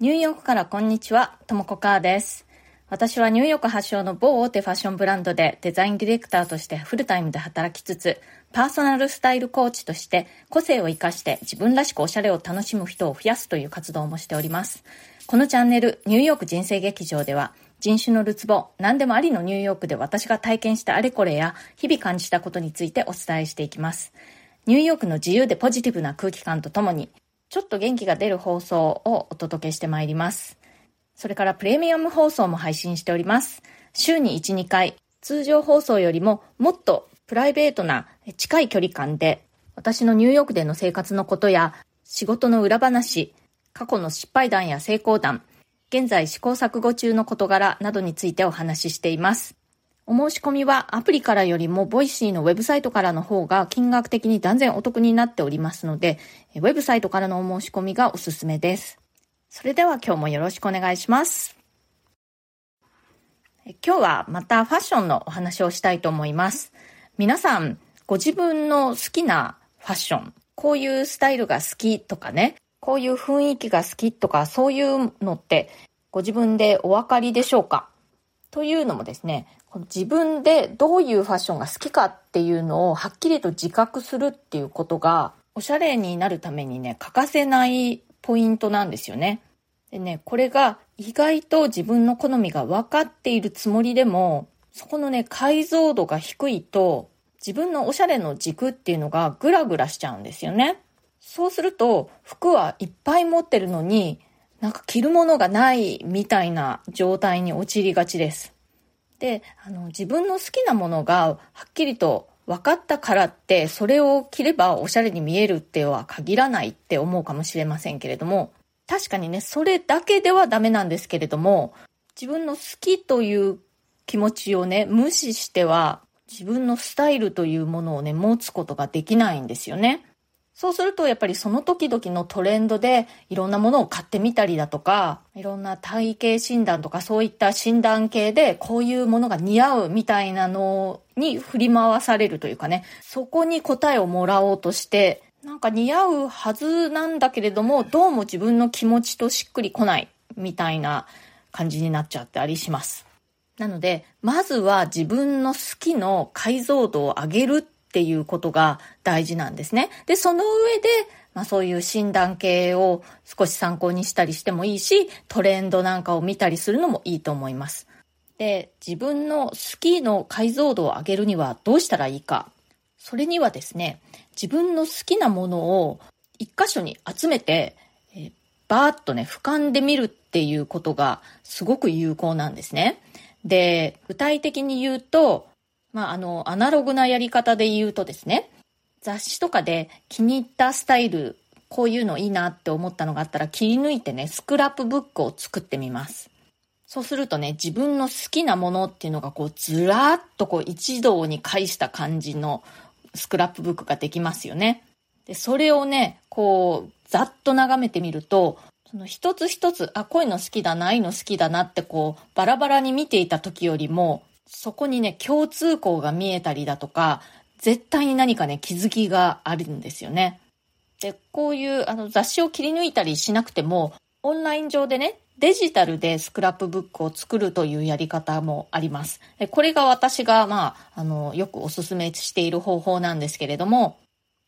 ニューヨークからこんにちは、ともこかーです。私はニューヨーク発祥の某大手ファッションブランドでデザインディレクターとしてフルタイムで働きつつ、パーソナルスタイルコーチとして個性を活かして自分らしくおしゃれを楽しむ人を増やすという活動もしております。このチャンネル、ニューヨーク人生劇場では、人種のるつぼ、何でもありのニューヨークで私が体験したあれこれや、日々感じたことについてお伝えしていきます。ニューヨークの自由でポジティブな空気感とともに、ちょっと元気が出る放送をお届けしてまいります。それからプレミアム放送も配信しております。週に1、2回、通常放送よりももっとプライベートな近い距離感で、私のニューヨークでの生活のことや、仕事の裏話、過去の失敗談や成功談、現在試行錯誤中の事柄などについてお話ししています。お申し込みはアプリからよりも Voicy のウェブサイトからの方が金額的に断然お得になっておりますので、ウェブサイトからのお申し込みがおすすめです。それでは今日もよろしくお願いします。今日はまたファッションのお話をしたいと思います。皆さん、ご自分の好きなファッション、こういうスタイルが好きとかね、こういう雰囲気が好きとか、そういうのってご自分でお分かりでしょうか？というのもですね、自分でどういうファッションが好きかっていうのをはっきりと自覚するっていうことが、おしゃれになるためにね、欠かせないポイントなんですよね。でね、これが意外と自分の好みが分かっているつもりでも、そこのね、解像度が低いと、自分のおしゃれの軸っていうのがグラグラしちゃうんですよね。そうすると、服はいっぱい持ってるのに、なんか着るものがないみたいな状態に陥りがちです。で、あの、自分の好きなものがはっきりと分かったからって、それを着ればおしゃれに見えるっては限らないって思うかもしれませんけれども、確かにね、それだけではダメなんですけれども、自分の好きという気持ちをね、無視しては、自分のスタイルというものをね、持つことができないんですよね。そうするとやっぱりその時々のトレンドでいろんなものを買ってみたりだとか、いろんな体型診断とかそういった診断系でこういうものが似合うみたいなのに振り回されるというかね、そこに答えをもらおうとして、なんか似合うはずなんだけれども、どうも自分の気持ちとしっくりこないみたいな感じになっちゃったりします。なので、まずは自分の好きの解像度を上げるっていうことが大事なんですね。で、その上で、まあそういう診断系を少し参考にしたりしてもいいし、トレンドなんかを見たりするのもいいと思います。で、自分の好きの解像度を上げるにはどうしたらいいか。それにはですね、自分の好きなものを一箇所に集めて、え、バーッとね、俯瞰で見るっていうことがすごく有効なんですね。で、具体的に言うと、まあ、あの、アナログなやり方で言うとですね、雑誌とかで気に入ったスタイル、こういうのいいなって思ったのがあったら切り抜いてね、スクラップブックを作ってみます。そうするとね、自分の好きなものっていうのがこうずらーっとこう一堂に会した感じのスクラップブックができますよね。で、それをね、こう、ざっと眺めてみると、その一つ一つ、あ、こういうの好きだな、ああいうの好きだなってこう、バラバラに見ていた時よりも、そこにね、共通項が見えたりだとか、絶対に何かね、気づきがあるんですよね。で、こういうあの雑誌を切り抜いたりしなくても、オンライン上でね、デジタルでスクラップブックを作るというやり方もあります。でこれが私が、まあ、あの、よくお勧めしている方法なんですけれども、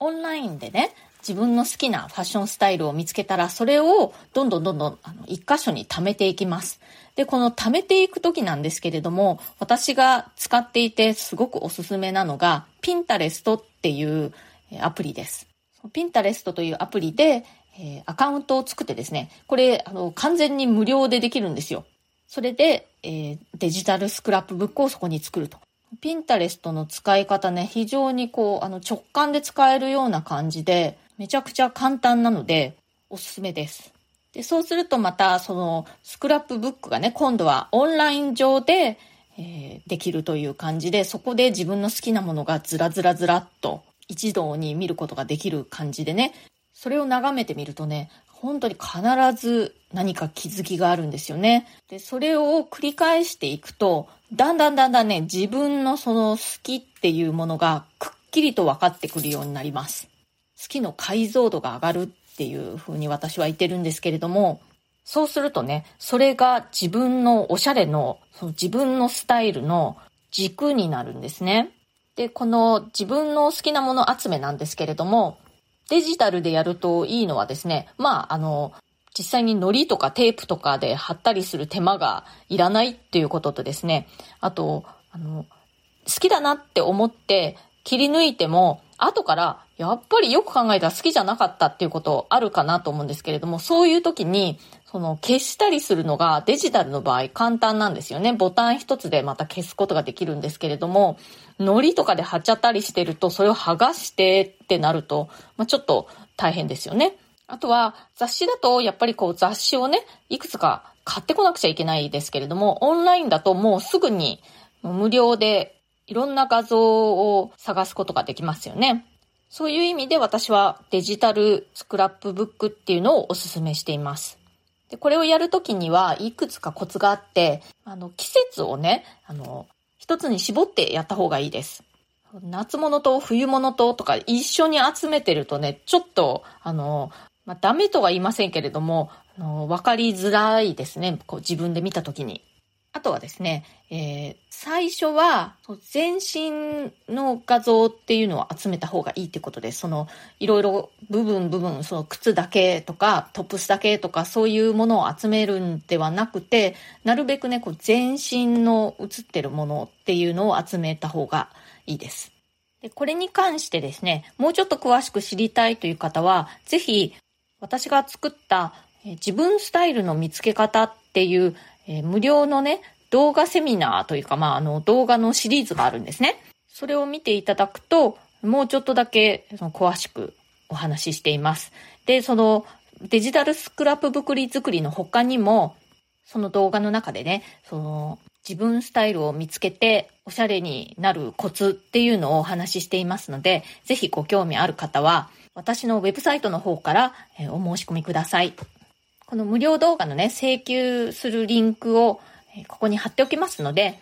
オンラインでね、自分の好きなファッションスタイルを見つけたら、それをどんどんどんどんあの一箇所に貯めていきます。で、この貯めていくときなんですけれども、私が使っていてすごくおすすめなのが、ピンタレストっていうアプリです。ピンタレストというアプリで、え、アカウントを作ってですね、これ、あの、完全に無料でできるんですよ。それで、えー、デジタルスクラップブックをそこに作ると。ピンタレストの使い方ね、非常にこう、あの、直感で使えるような感じで、めちゃくちゃ簡単なので、おすすめです。で、そうするとまた、その、スクラップブックがね、今度はオンライン上で、えー、できるという感じで、そこで自分の好きなものがずらずらずらっと一堂に見ることができる感じでね、それを眺めてみるとね、本当に必ず何か気づきがあるんですよね。で、それを繰り返していくと、だんだんだんだんね、自分のその好きっていうものがくっきりと分かってくるようになります。好きの解像度が上がるっていうふうに私は言ってるんですけれども、そうするとね、それが自分のおしゃれの、その自分のスタイルの軸になるんですね。で、この自分の好きなもの集めなんですけれども、デジタルでやるといいのはですね、まあ、あの、実際に糊とかテープとかで貼ったりする手間がいらないっていうこととですね、あと、あの、好きだなって思って切り抜いても、後から、やっぱりよく考えたら好きじゃなかったっていうことあるかなと思うんですけれども、そういう時に、その消したりするのがデジタルの場合簡単なんですよね。ボタン一つでまた消すことができるんですけれども、糊とかで貼っちゃったりしてると、それを剥がしてってなると、まあ、ちょっと大変ですよね。あとは雑誌だとやっぱりこう雑誌をね、いくつか買ってこなくちゃいけないですけれども、オンラインだともうすぐに無料でいろんな画像を探すことができますよね。そういう意味で私はデジタルスクラップブックっていうのをお勧めしています。でこれをやるときにはいくつかコツがあって、あの、季節をね、あの、一つに絞ってやった方がいいです。夏物と冬物ととか一緒に集めてるとね、ちょっと、あの、まあ、ダメとは言いませんけれども、あの、わかりづらいですね。こう自分で見たときに。あとはですね、えー、最初は全身の画像っていうのを集めた方がいいってことです。その、いろいろ部分部分、その靴だけとかトップスだけとかそういうものを集めるんではなくて、なるべくね、こう全身の写ってるものっていうのを集めた方がいいです。でこれに関してですね、もうちょっと詳しく知りたいという方は、ぜひ私が作った自分スタイルの見つけ方っていうえー、無料のね、動画セミナーというか、まあ、あの、動画のシリーズがあるんですね。それを見ていただくと、もうちょっとだけ、その、詳しくお話ししています。で、その、デジタルスクラップ作り作りの他にも、その動画の中でね、その、自分スタイルを見つけて、おしゃれになるコツっていうのをお話ししていますので、ぜひご興味ある方は、私のウェブサイトの方からお申し込みください。この無料動画のね、請求するリンクをここに貼っておきますので、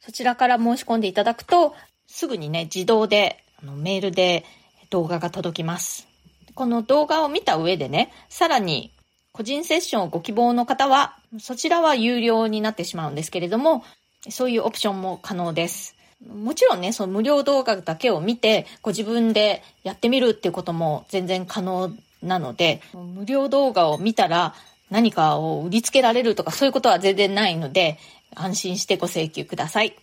そちらから申し込んでいただくと、すぐにね、自動であのメールで動画が届きます。この動画を見た上でね、さらに個人セッションをご希望の方は、そちらは有料になってしまうんですけれども、そういうオプションも可能です。もちろんね、その無料動画だけを見て、ご自分でやってみるっていうことも全然可能なので、無料動画を見たら何かを売りつけられるとかそういうことは全然ないので、安心してご請求ください。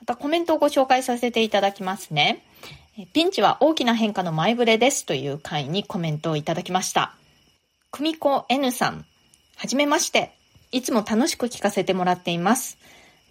またコメントをご紹介させていただきますね。ピンチは大きな変化の前触れですという回にコメントをいただきました。久美子 N さん、はじめまして。いつも楽しく聞かせてもらっています。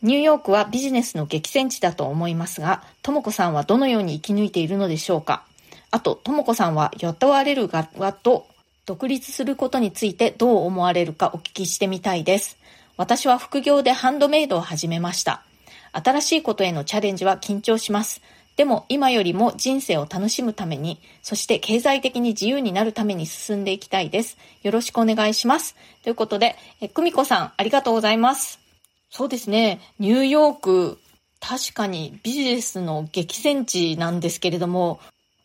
ニューヨークはビジネスの激戦地だと思いますが、ともこさんはどのように生き抜いているのでしょうか？あと、ともこさんは雇われる側と独立することについてどう思われるかお聞きしてみたいです。私は副業でハンドメイドを始めました。新しいことへのチャレンジは緊張します。でも今よりも人生を楽しむために、そして経済的に自由になるために進んでいきたいです。よろしくお願いします。ということで、え、久美子さん、ありがとうございます。そうですね、ニューヨーク、確かにビジネスの激戦地なんですけれども、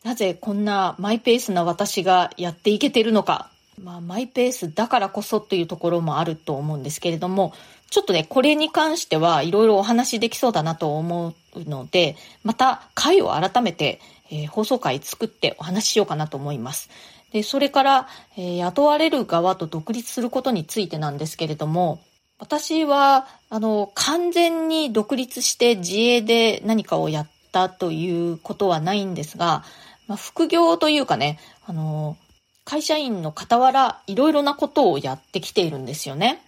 なぜこんなマイペースな私がやっていけてるのか。まあ、マイペースだからこそというところもあると思うんですけれども、ちょっとね、これに関してはいろいろお話できそうだなと思うので、また回を改めて、えー、放送回作ってお話ししようかなと思います。で、それから、えー、雇われる側と独立することについてなんですけれども、私は、あの、完全に独立して自営で何かをやったということはないんですが、まあ、副業というかね、あの、会社員の傍らいろいろなことをやってきているんですよね。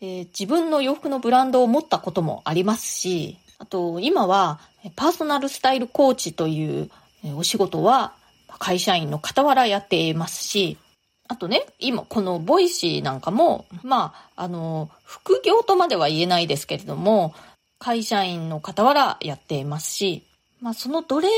え自分の洋服のブランドを持ったこともありますし、あと今はパーソナルスタイルコーチというお仕事は会社員の傍らやっていますし、あとね、今このボイシーなんかも、まあ、あの、副業とまでは言えないですけれども、会社員の傍らやっていますし、まあ、そのどれ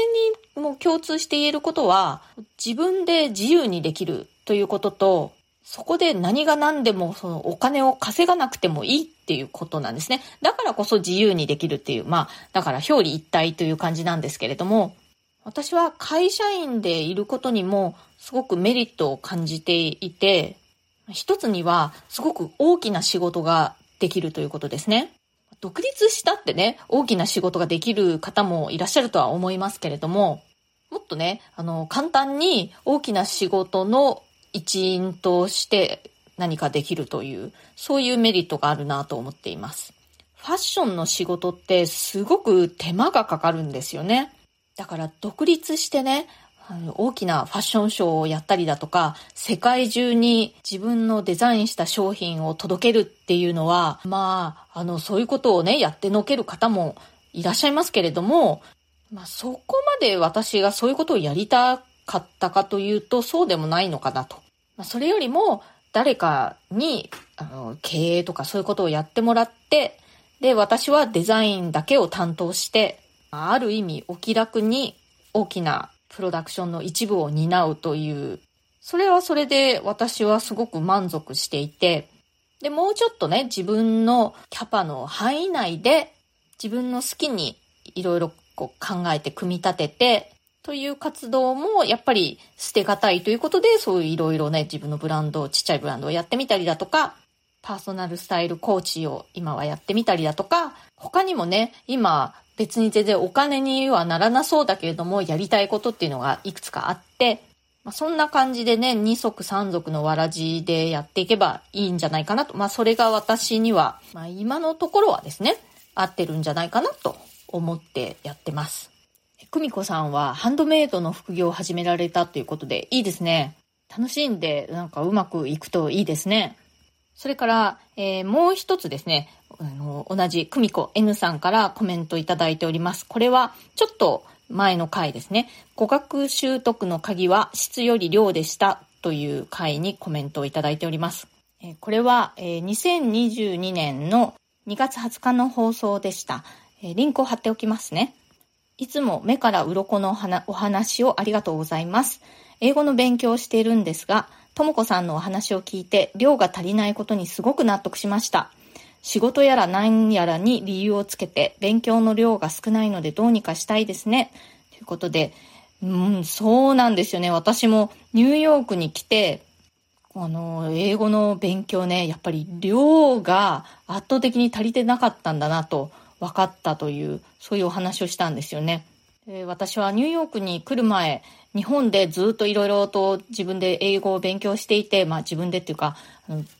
にも共通して言えることは、自分で自由にできるということと、そこで何が何でもそのお金を稼がなくてもいいっていうことなんですね。だからこそ自由にできるっていう、まあ、だから表裏一体という感じなんですけれども、私は会社員でいることにも、すごくメリットを感じていて、一つにはすごく大きな仕事ができるということですね。独立したってね、大きな仕事ができる方もいらっしゃるとは思いますけれども、もっとね、あの、簡単に大きな仕事の一員として何かできるという、そういうメリットがあるなと思っています。ファッションの仕事ってすごく手間がかかるんですよね。だから独立してね、大きなファッションショーをやったりだとか、世界中に自分のデザインした商品を届けるっていうのは、まあ、あの、そういうことをね、やってのける方もいらっしゃいますけれども、まあ、そこまで私がそういうことをやりたかったかというと、そうでもないのかなと。まあ、それよりも、誰かに、あの、経営とかそういうことをやってもらって、で、私はデザインだけを担当して、ある意味お気楽に大きなプロダクションの一部を担うという、それはそれで私はすごく満足していて、で、もうちょっとね、自分のキャパの範囲内で自分の好きにいろいろこう考えて組み立てて、という活動もやっぱり捨てがたいということで、そういういろいろね、自分のブランド、ちっちゃいブランドをやってみたりだとか、パーソナルスタイルコーチを今はやってみたりだとか、他にもね、今別に全然お金にはならなそうだけれども、やりたいことっていうのがいくつかあって、まあ、そんな感じでね、二足三足のわらじでやっていけばいいんじゃないかなと。まあそれが私には、まあ今のところはですね、合ってるんじゃないかなと思ってやってます。久美子さんはハンドメイドの副業を始められたということで、いいですね。楽しんで、なんかうまくいくといいですね。それから、えー、もう一つですね、あの、同じ久美子 N さんからコメントいただいております。これは、ちょっと前の回ですね。語学習得の鍵は質より量でしたという回にコメントをいただいております。えー、これは、えー、2022年の2月20日の放送でした。えリンクを貼っておきますね。いつも目から鱗のお話をありがとうございます。英語の勉強をしているんですが、ともこさんのお話を聞いて、量が足りないことにすごく納得しました。仕事やら何やらに理由をつけて、勉強の量が少ないのでどうにかしたいですね。ということで、うん、そうなんですよね。私もニューヨークに来て、あの、英語の勉強ね、やっぱり量が圧倒的に足りてなかったんだなと分かったという、そういうお話をしたんですよね。私はニューヨークに来る前、日本でずっといろいろと自分で英語を勉強していて、まあ自分でっていうか、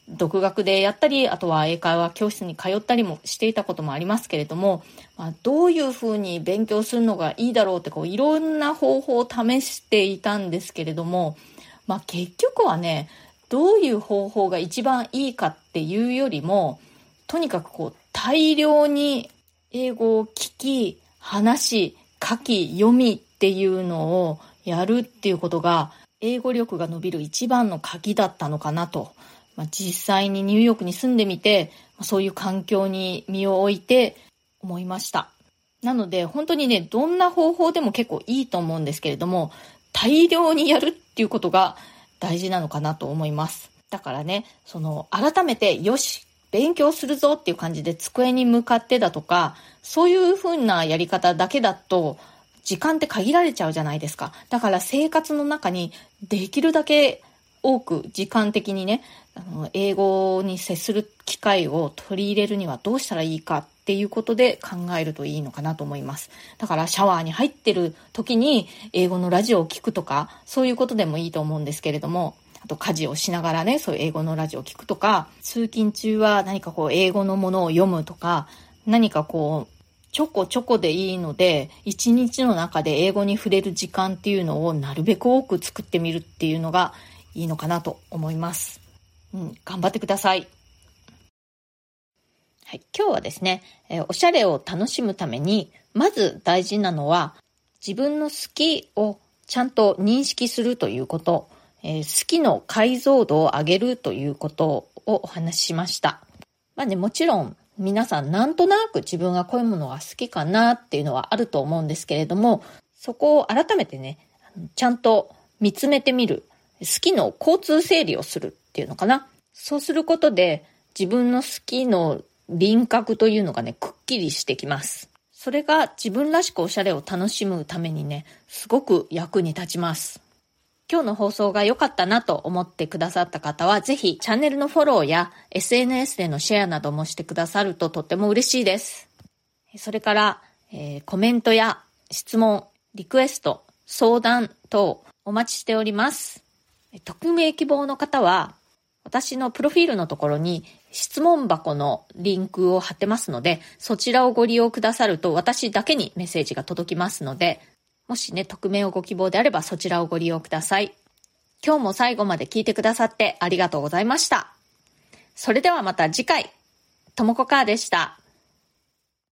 独学でやったり、あとは英会話教室に通ったりもしていたこともありますけれども、まあ、どういうふうに勉強するのがいいだろうってこういろんな方法を試していたんですけれども、まあ結局はね、どういう方法が一番いいかっていうよりも、とにかくこう大量に英語を聞き、話し、書き、読みっていうのをやるっていうことが、英語力が伸びる一番の鍵だったのかなと。まあ、実際にニューヨークに住んでみて、そういう環境に身を置いて思いました。なので、本当にね、どんな方法でも結構いいと思うんですけれども、大量にやるっていうことが大事なのかなと思います。だからね、その、改めて、よし、勉強するぞっていう感じで机に向かってだとか、そういう風なやり方だけだと、時間って限られちゃうじゃないですか。だから生活の中にできるだけ多く時間的にね、あの英語に接する機会を取り入れるにはどうしたらいいかっていうことで考えるといいのかなと思います。だからシャワーに入ってる時に英語のラジオを聞くとか、そういうことでもいいと思うんですけれども、あと家事をしながらね、そういう英語のラジオを聞くとか、通勤中は何かこう英語のものを読むとか、何かこう、ちょこちょこでいいので、一日の中で英語に触れる時間っていうのをなるべく多く作ってみるっていうのがいいのかなと思います。うん、頑張ってください。はい、今日はですね、え、おしゃれを楽しむために、まず大事なのは、自分の好きをちゃんと認識するということ。えー、好きの解像度を上げるということをお話ししました。まあね、もちろん皆さんなんとなく自分がこういうものが好きかなっていうのはあると思うんですけれども、そこを改めてね、ちゃんと見つめてみる。好きの交通整理をするっていうのかな。そうすることで自分の好きの輪郭というのがね、くっきりしてきます。それが自分らしくおしゃれを楽しむためにね、すごく役に立ちます。今日の放送が良かったなと思ってくださった方は、ぜひチャンネルのフォローや SNS でのシェアなどもしてくださるととっても嬉しいです。それから、えー、コメントや質問、リクエスト、相談等お待ちしております。匿名希望の方は、私のプロフィールのところに質問箱のリンクを貼ってますので、そちらをご利用くださると私だけにメッセージが届きますので、もしね、匿名をご希望であればそちらをご利用ください。今日も最後まで聞いてくださってありがとうございました。それではまた次回、ともこかーでした。